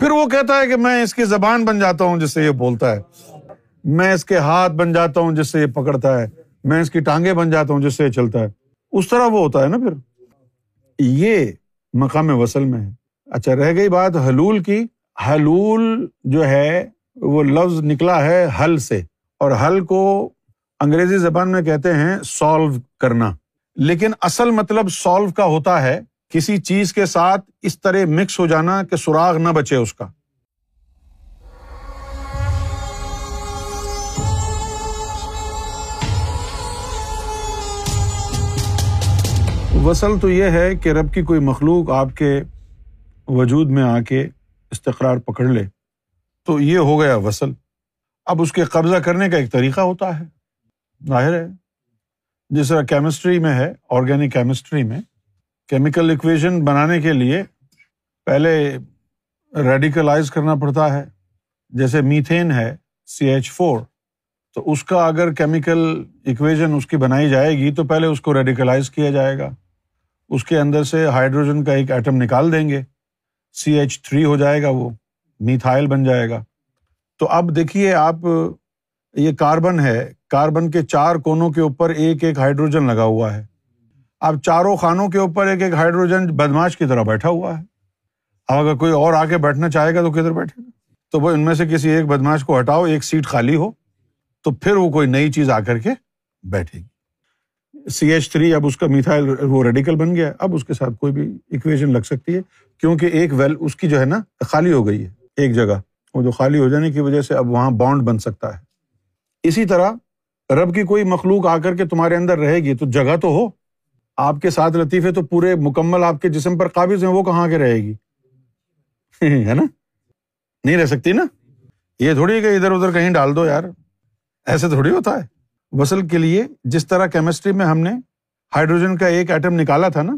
پھر وہ کہتا ہے کہ میں اس کی زبان بن جاتا ہوں جس سے یہ بولتا ہے۔ میں اس کے ہاتھ بن جاتا ہوں جس سے یہ پکڑتا ہے۔ میں اس کی ٹانگیں بن جاتا ہوں جس سے یہ چلتا ہے۔ اس طرح وہ ہوتا ہے نا پھر۔ یہ مقام وصل میں ہے۔ اچھا رہ گئی بات حلول کی۔ حلول جو ہے، وہ لفظ نکلا ہے حل سے۔ اور حل کو انگریزی زبان میں کہتے ہیں سالو کرنا۔ لیکن اصل مطلب سالو کا ہوتا ہے۔ کسی چیز کے ساتھ اس طرح مکس ہو جانا کہ سراغ نہ بچے اس کا۔ وصل تو یہ ہے کہ رب کی کوئی مخلوق آپ کے وجود میں آ کے استقرار پکڑ لے۔ تو یہ ہو گیا وصل۔ اب اس کے قبضہ کرنے کا ایک طریقہ ہوتا ہے۔ ظاہر ہے، جس طرح کیمسٹری میں ہے آرگینک کیمسٹری میں کیمیکل اکویژن بنانے کے لیے پہلے ریڈیکلائز کرنا پڑتا ہے۔ جیسے میتھین ہے سی ایچ فور تو اس کا اگر کیمیکل اکویژن اس کی بنائی جائے گی، تو پہلے اس کو ریڈیکلائز کیا جائے گا۔ اس کے اندر سے ہائیڈروجن کا ایک ایٹم نکال دیں گے۔ سی ایچ تھری ہو جائے گا، وہ میتھائل بن جائے گا۔ تو اب دیکھیے آپ، یہ کاربن ہے۔ کاربن کے چار کونوں کے اوپر ایک ایک ہائیڈروجن لگا ہوا ہے۔ اب چاروں خانوں کے اوپر ایک ایک ہائیڈروجن بدماش کی طرح بیٹھا ہوا ہے۔ اب اگر کوئی اور آ کے بیٹھنا چاہے گا تو کدھر بیٹھے گا؟ تو وہ ان میں سے کسی ایک بدماش کو ہٹاؤ، ایک سیٹ خالی ہو، تو پھر وہ کوئی نئی چیز آ کر کے بیٹھے گی۔ سی ایچ تھری اب اس کا میتھائل وہ ریڈیکل بن گیا۔ اب اس کے ساتھ کوئی بھی اکویژن لگ سکتی ہے، کیونکہ ایک ویل اس کی جو ہے نا خالی ہو گئی ہے، ایک جگہ۔ وہ جو خالی ہو جانے کی وجہ سے اب وہاں بانڈ بن سکتا ہے۔ اسی طرح رب کی کوئی مخلوق آ کر کے تمہارے اندر رہے گی، تو جگہ تو ہو۔ آپ کے ساتھ لطیفے تو پورے مکمل آپ کے جسم پر قابض ہیں، وہ کہاں کے رہے گی؟ ہے نا؟ نہیں رہ سکتی نا؟ یہ تھوڑی کہ ادھر ادھر کہیں ڈال دو یار۔ ایسے تھوڑی ہوتا ہے۔ وصل کے لیے جس طرح کیمسٹری میں ہم نے ہائیڈروجن کا ایک ایٹم نکالا تھا نا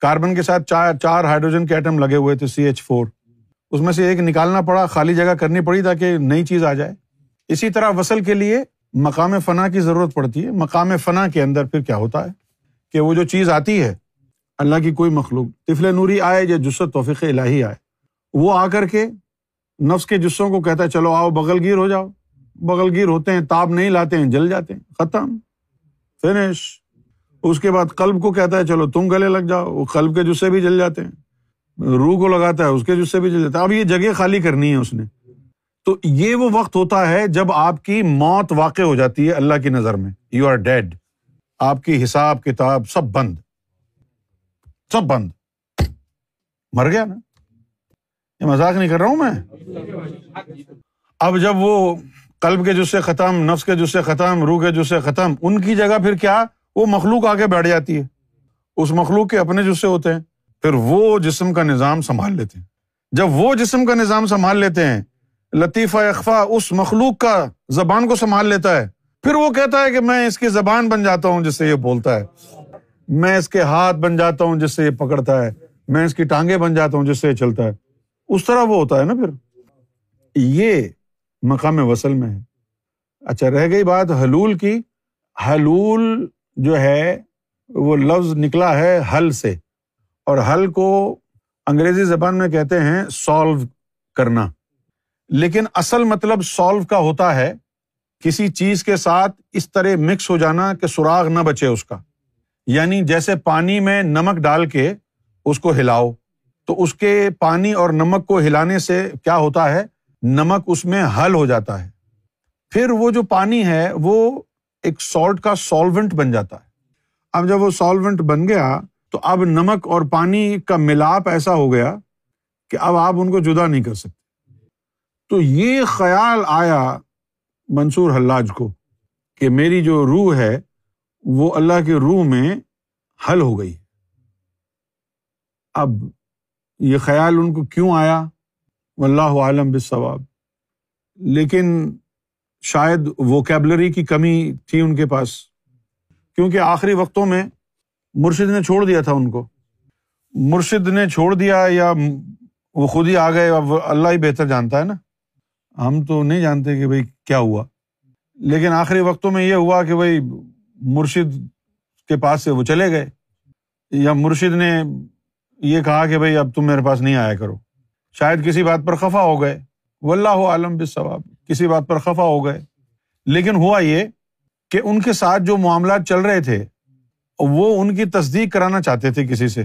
کاربن کے ساتھ چار چار ہائیڈروجن کے ایٹم لگے ہوئے تھے سی ایچ فور اس میں سے ایک نکالنا پڑا، خالی جگہ کرنی پڑی تاکہ نئی چیز آ جائے۔ اسی طرح وصل کے لیے مقام فنا کی ضرورت پڑتی ہے۔ مقام فنا کے اندر پھر کیا ہوتا ہے؟ کہ وہ جو چیز آتی ہے، اللہ کی کوئی مخلوق، طفل نوری آئے یا جسد توفیق الہی آئے، وہ آ کر کے نفس کے جسوں کو کہتا ہے، چلو آؤ بغل گیر ہو جاؤ۔ بغل گیر ہوتے ہیں، تاب نہیں لاتے ہیں، جل جاتے ہیں، ختم۔ فنش۔ اس کے بعد قلب کو کہتا ہے، چلو تم گلے لگ جاؤ، وہ قلب کے جسے بھی جل جاتے ہیں۔ روح کو لگاتا ہے، اس کے جسے بھی جل جاتا ہے اب یہ جگہ خالی کرنی ہے اس نے۔ تو یہ وہ وقت ہوتا ہے جب آپ کی موت واقع ہو جاتی ہے اللہ کی نظر میں۔ یو آر ڈیڈ آپ کی حساب کتاب سب بند۔ سب بند۔ مر گیا نا۔ یہ مذاق نہیں کر رہا ہوں میں۔ اب جب وہ کلب کے جس سے ختم، نفس کے جس سے ختم، روح کے جس سے ختم، ان کی جگہ پھر کیا؟ وہ مخلوق آگے بیٹھ جاتی ہے۔ اس مخلوق کے اپنے جسے ہوتے ہیں، پھر وہ جسم کا نظام سنبھال لیتے ہیں۔ جب وہ جسم کا نظام سنبھال لیتے ہیں، لطیفہ اخفا اس مخلوق کا زبان کو سنبھال لیتا ہے۔ پھر وہ کہتا ہے کہ میں اس کی زبان بن جاتا ہوں جس سے یہ بولتا ہے۔ میں اس کے ہاتھ بن جاتا ہوں جس سے یہ پکڑتا ہے۔ میں اس کی ٹانگیں بن جاتا ہوں جس سے یہ چلتا ہے۔ اس طرح وہ ہوتا ہے نا پھر۔ یہ مقام وصل میں ہے۔ اچھا رہ گئی بات حلول کی۔ حلول جو ہے، وہ لفظ نکلا ہے حل سے۔ اور حل کو انگریزی زبان میں کہتے ہیں سالو کرنا۔ لیکن اصل مطلب سالو کا ہوتا ہے۔ کسی چیز کے ساتھ اس طرح مکس ہو جانا کہ سراغ نہ بچے اس کا۔ یعنی جیسے پانی میں نمک ڈال کے اس کو ہلاؤ، تو اس کے پانی اور نمک کو ہلانے سے کیا ہوتا ہے؟ نمک اس میں حل ہو جاتا ہے۔ پھر وہ جو پانی ہے، وہ ایک سالٹ کا سالوینٹ بن جاتا ہے۔ اب جب وہ سالوینٹ بن گیا، تو اب نمک اور پانی کا ملاپ ایسا ہو گیا کہ اب آپ ان کو جدا نہیں کر سکتے۔ تو یہ خیال آیا منصور حلاج کو کہ میری جو روح ہے، وہ اللہ کے روح میں حل ہو گئی۔ اب یہ خیال ان کو کیوں آیا؟ اللہ عالم بصواب لیکن شاید ووکیبلری کی کمی تھی ان کے پاس۔ کیونکہ آخری وقتوں میں مرشد نے چھوڑ دیا تھا ان کو۔ مرشد نے چھوڑ دیا یا وہ خود ہی آ گئے، اب اللہ ہی بہتر جانتا ہے نا۔ ہم تو نہیں جانتے کہ بھائی کیا ہوا؟ لیکن آخری وقتوں میں یہ ہوا کہ بھائی مرشد کے پاس سے وہ چلے گئے۔ یا مرشد نے یہ کہا کہ بھائی اب تم میرے پاس نہیں آیا کرو۔ شاید کسی بات پر خفا ہو گئے۔ و اللہ عالم ثواب کسی بات پر خفا ہو گئے۔ لیکن ہوا یہ کہ ان کے ساتھ جو معاملات چل رہے تھے، وہ ان کی تصدیق کرانا چاہتے تھے کسی سے۔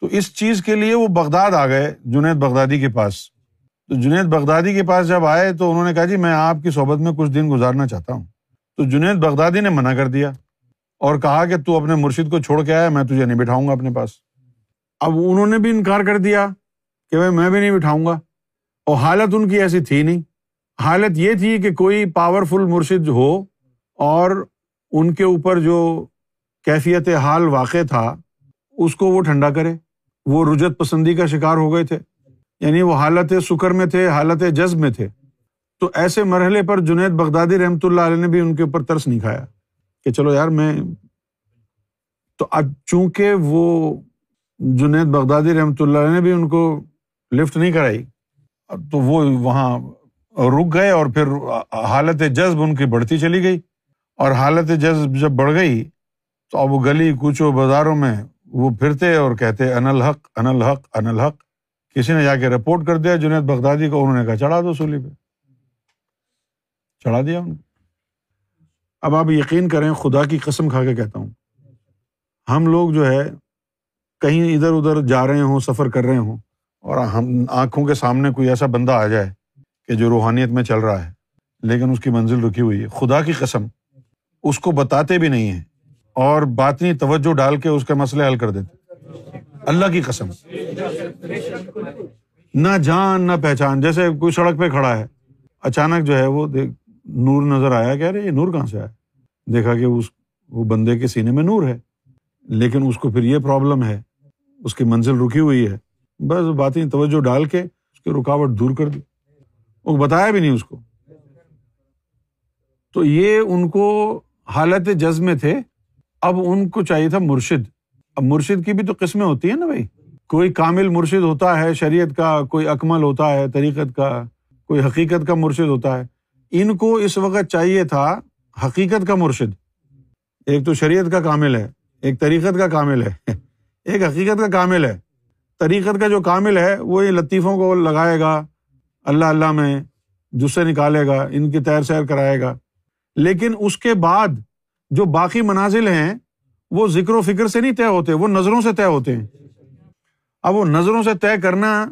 تو اس چیز کے لیے وہ بغداد آ گئے، جنید بغدادی کے پاس۔ تو جنید بغدادی کے پاس جب آئے تو انہوں نے کہا جی میں آپ کی صحبت میں کچھ دن گزارنا چاہتا ہوں۔ تو جنید بغدادی نے منع کر دیا اور کہا کہ تو اپنے مرشد کو چھوڑ کے آیا میں تجھے نہیں بٹھاؤں گا اپنے پاس۔ اب انہوں نے بھی انکار کر دیا کہ بھائی میں بھی نہیں بٹھاؤں گا۔ اور حالت ان کی ایسی تھی نہیں۔ حالت یہ تھی کہ کوئی پاورفل مرشد ہو اور ان کے اوپر جو کیفیت حال واقع تھا، اس کو وہ ٹھنڈا کرے۔ وہ رجت پسندی کا شکار ہو گئے تھے۔ یعنی وہ حالت سکر میں تھے، حالت جذب میں تھے۔ تو ایسے مرحلے پر جنید بغدادی رحمۃ اللہ علیہ نے بھی ان کے اوپر ترس نہیں کھایا کہ چلو یار میں تو اب چونکہ وہ جنید بغدادی رحمۃ اللہ علیہ نے بھی ان کو لفٹ نہیں کرائی، تو وہ وہاں رک گئے اور پھر حالت جذب ان کی بڑھتی چلی گئی۔ اور حالت جذب جب بڑھ گئی تو اب وہ گلی کوچو بازاروں میں وہ پھرتے اور کہتے ان الحق ان الحق ان الحق کسی نے جا کے رپورٹ کر دیا، جنید بغدادی کو انہوں نے کہا، چڑھا دو سولی پہ۔ چڑھا دیا ان کو اب آپ یقین کریں، خدا کی قسم کھا کے کہتا ہوں، ہم لوگ جو ہے، کہیں ادھر ادھر جا رہے ہوں، سفر کر رہے ہوں، اور ہم، آنکھوں کے سامنے کوئی ایسا بندہ آ جائے کہ جو روحانیت میں چل رہا ہے، لیکن اس کی منزل رکی ہوئی ہے۔ خدا کی قسم، اس کو بتاتے بھی نہیں ہیں، اور باطنی توجہ ڈال کے اس کے مسئلے حل کر دیتے۔ اللہ کی قسم۔ نہ جان، نہ پہچان، جیسے کوئی سڑک پہ کھڑا ہے۔ اچانک جو ہے وہ نور نظر آیا، کہہ رہے، یہ نور کہاں سے آیا؟ دیکھا کہ اس وہ بندے کے سینے میں نور ہے۔ لیکن اس کو پھر یہ پرابلم ہے، اس کی منزل رکی ہوئی ہے۔ بس باطنی توجہ ڈال کے اس کی رکاوٹ دور کر دی۔ وہ بتایا بھی نہیں اس کو۔ تو یہ ان کو حالت جذب میں تھے۔ اب ان کو چاہیے تھا مرشد۔ اب مرشد کی بھی تو قسمیں ہوتی ہیں نا بھائی۔ کوئی کامل مرشد ہوتا ہے، شریعت کا کوئی اکمل ہوتا ہے، طریقت کا کوئی حقیقت کا مرشد ہوتا ہے۔ ان کو اس وقت چاہیے تھا حقیقت کا مرشد۔ ایک تو شریعت کا کامل ہے، ایک طریقت کا کامل ہے۔ ایک حقیقت کا کامل ہے۔ طریقت کا جو کامل ہے، وہ یہ لطیفوں کو لگائے گا۔ اللہ اللہ میں جس سے نکالے گا، ان کی تیر سیر کرائے گا۔ لیکن اس کے بعد جو باقی منازل ہیں، وہ ذکر و فکر سے نہیں طے ہوتے، وہ نظروں سے طے ہوتے ہیں۔ اب وہ نظروں سے طے کرنا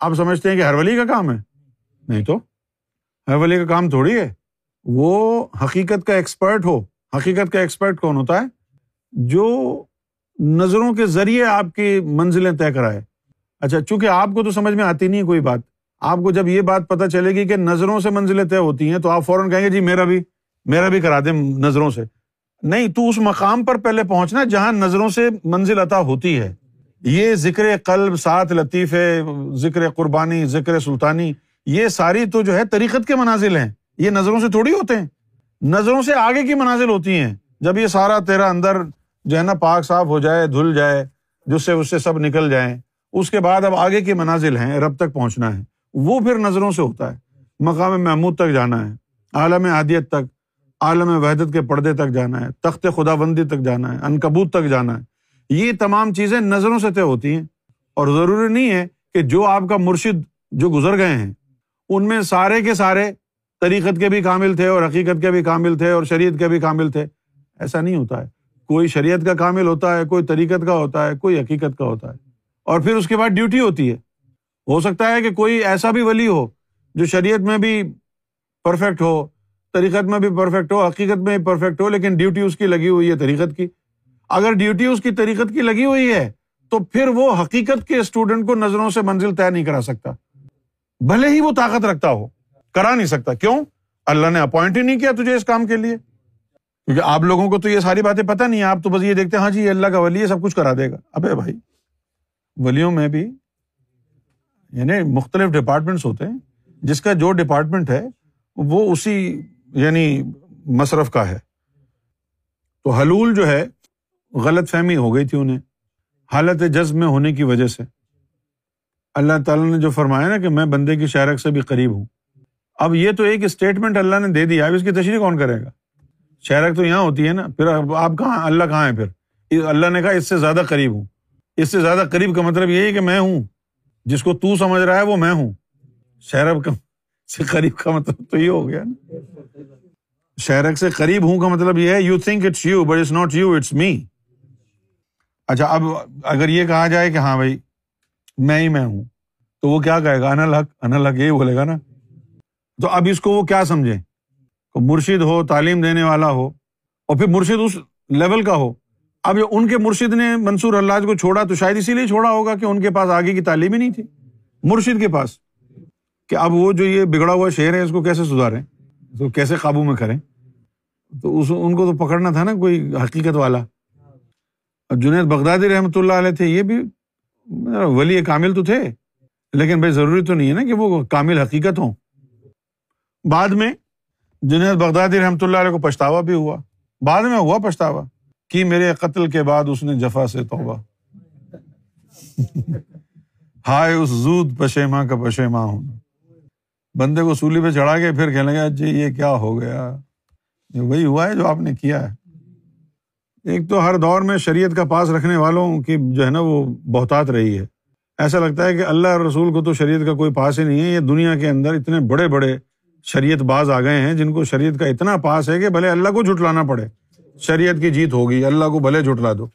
آپ سمجھتے ہیں کہ ہر ولی کا کام ہے۔ نہیں تو؟ ہر ولی کا کام تھوڑی ہے۔ وہ حقیقت کا ایکسپرٹ ہو۔ حقیقت کا ایکسپرٹ کون ہوتا ہے؟ جو نظروں کے ذریعے آپ کی منزلیں طے کرائے۔ اچھا چونکہ آپ کو تو سمجھ میں آتی نہیں کوئی بات۔ آپ کو جب یہ بات پتا چلے گی کہ نظروں سے منزلیں طے ہوتی ہیں تو آپ فوراً کہیں گے جی میرا بھی میرا بھی کرا دیں نظروں سے۔ نہیں، تو اس مقام پر پہلے پہنچنا جہاں نظروں سے منزل عطا ہوتی ہے۔ یہ ذکر قلب سات لطیف ذکر قربانی، ذکر سلطانی، یہ ساری تو جو ہے طریقت کے منازل ہیں۔ یہ نظروں سے تھوڑی ہوتے ہیں۔ نظروں سے آگے کی منازل ہوتی ہیں۔ جب یہ سارا تیرا اندر جو ہے نا پاک صاف ہو جائے، دھل جائے، جس سے اس سے سب نکل جائیں، اس کے بعد اب آگے کی منازل ہیں، رب تک پہنچنا ہے۔ وہ پھر نظروں سے ہوتا ہے۔ مقام محمود تک جانا ہے، عالم عادیت تک، عالم وحدت کے پردے تک جانا ہے، تخت خدا بندی تک جانا ہے، انکبوت تک جانا ہے۔ یہ تمام چیزیں نظروں سے طے ہوتی ہیں اور ضروری نہیں ہے کہ جو آپ کا مرشد جو گزر گئے ہیں، ان میں سارے کے سارے طریقت کے بھی کامل تھے اور حقیقت کے بھی کامل تھے اور شریعت کے بھی کامل تھے۔ ایسا نہیں ہوتا ہے۔ کوئی شریعت کا کامل ہوتا ہے، کوئی طریقت کا ہوتا ہے، کوئی حقیقت کا ہوتا ہے۔ اور پھر اس کے بعد ڈیوٹی ہوتی ہے۔ ہو سکتا ہے کہ کوئی ایسا بھی ولی ہو جو شریعت میں بھی پرفیکٹ ہو، طریقت میں بھی پرفیکٹ ہو، حقیقت میں بھی پرفیکٹ ہو، لیکن ڈیوٹی اس کی لگی ہوئی ہے طریقت کی۔ اگر ڈیوٹی اس کی طریقت کی لگی ہوئی ہے، تو پھر وہ حقیقت کے اسٹوڈنٹ کو نظروں سے منزل طے نہیں کرا سکتا۔ بھلے ہی وہ طاقت رکھتا ہو۔ کرا نہیں سکتا۔ کیوں؟ اللہ نے اپوائنٹ ہی نہیں کیا تجھے اس کام کے لیے۔ کیونکہ آپ لوگوں کو تو یہ ساری باتیں پتہ نہیں آپ تو بس یہ دیکھتے ہاں جی اللہ کا ولی ہے، سب کچھ کرا دے گا۔ ابے بھائی، ولیوں میں بھی یعنی مختلف ڈپارٹمنٹس ہوتے ہیں۔ جس کا جو ڈپارٹمنٹ ہے، وہ اسی یعنی مصرف کا ہے۔ تو حلول جو ہے غلط فہمی ہو گئی تھی انہیں۔ حالت جذب میں ہونے کی وجہ سے۔ اللہ تعالیٰ نے جو فرمایا نا کہ میں بندے کی شہرک سے بھی قریب ہوں۔ اب یہ تو ایک اسٹیٹمنٹ اللہ نے دے دیا اب اس کی تشریح کون کرے گا؟ شہرک تو یہاں ہوتی ہے نا۔ پھر آپ کہاں اللہ کہاں ہے پھر؟ اللہ نے کہا اس سے زیادہ قریب ہوں۔ اس سے زیادہ قریب کا مطلب یہی کہ میں ہوں۔ جس کو تو سمجھ رہا ہے وہ میں ہوں۔ شہرب کا سے قریب کا مطلب تو یہ ہو گیا نا۔ شہرک سے قریب ہوں کا مطلب یہ ہے you think it's you but it's not you it's me اچھا اب اگر یہ کہا جائے کہ ہاں بھائی، میں ہی میں ہوں، تو وہ کیا کہے گا؟ انل حق انل حق یہی بولے گا نا؟ تو اب اس کو وہ کیا سمجھے؟ مرشد ہو، تعلیم دینے والا ہو، اور پھر مرشد اس لیول کا ہو۔ اب ان کے مرشد نے منصور اللہ کو چھوڑا تو شاید اسی لیے چھوڑا ہوگا کہ ان کے پاس آگے کی تعلیم ہی نہیں تھی۔ مرشد کے پاس کہ اب وہ جو یہ بگڑا ہوا شہر ہے، اس کو کیسے سدھاریں؟ تو کیسے قابو میں کریں؟ تو اس، ان کو تو پکڑنا تھا نا کوئی حقیقت والا۔ جنید بغدادی رحمۃ اللہ علیہ تھے، یہ بھی ولی کامل تو تھے، لیکن بھائی ضروری تو نہیں ہے نا کہ وہ کامل حقیقت ہوں۔ بعد میں جنید بغدادی رحمۃ اللہ علیہ کو پچھتاوا بھی ہوا۔ بعد میں ہوا پچھتاوا کہ میرے قتل کے بعد اس نے جفا سے توبہ۔ ہائے، اس زود پشیما کا پشیما ہونا بندے کو سولی پہ چڑھا کے پھر کہنے لگا جی یہ کیا ہو گیا؟ وہی ہوا ہے جو آپ نے کیا ہے۔ ایک تو ہر دور میں شریعت کا پاس رکھنے والوں کی جو ہے نا وہ بہتات رہی ہے۔ ایسا لگتا ہے کہ اللہ رسول کو تو شریعت کا کوئی پاس ہی نہیں ہے، یہ دنیا کے اندر اتنے بڑے بڑے شریعت باز آ گئے ہیں جن کو شریعت کا اتنا پاس ہے کہ بھلے اللہ کو جھٹلانا پڑے۔ شریعت کی جیت ہوگی، اللہ کو بھلے جھٹلا دو۔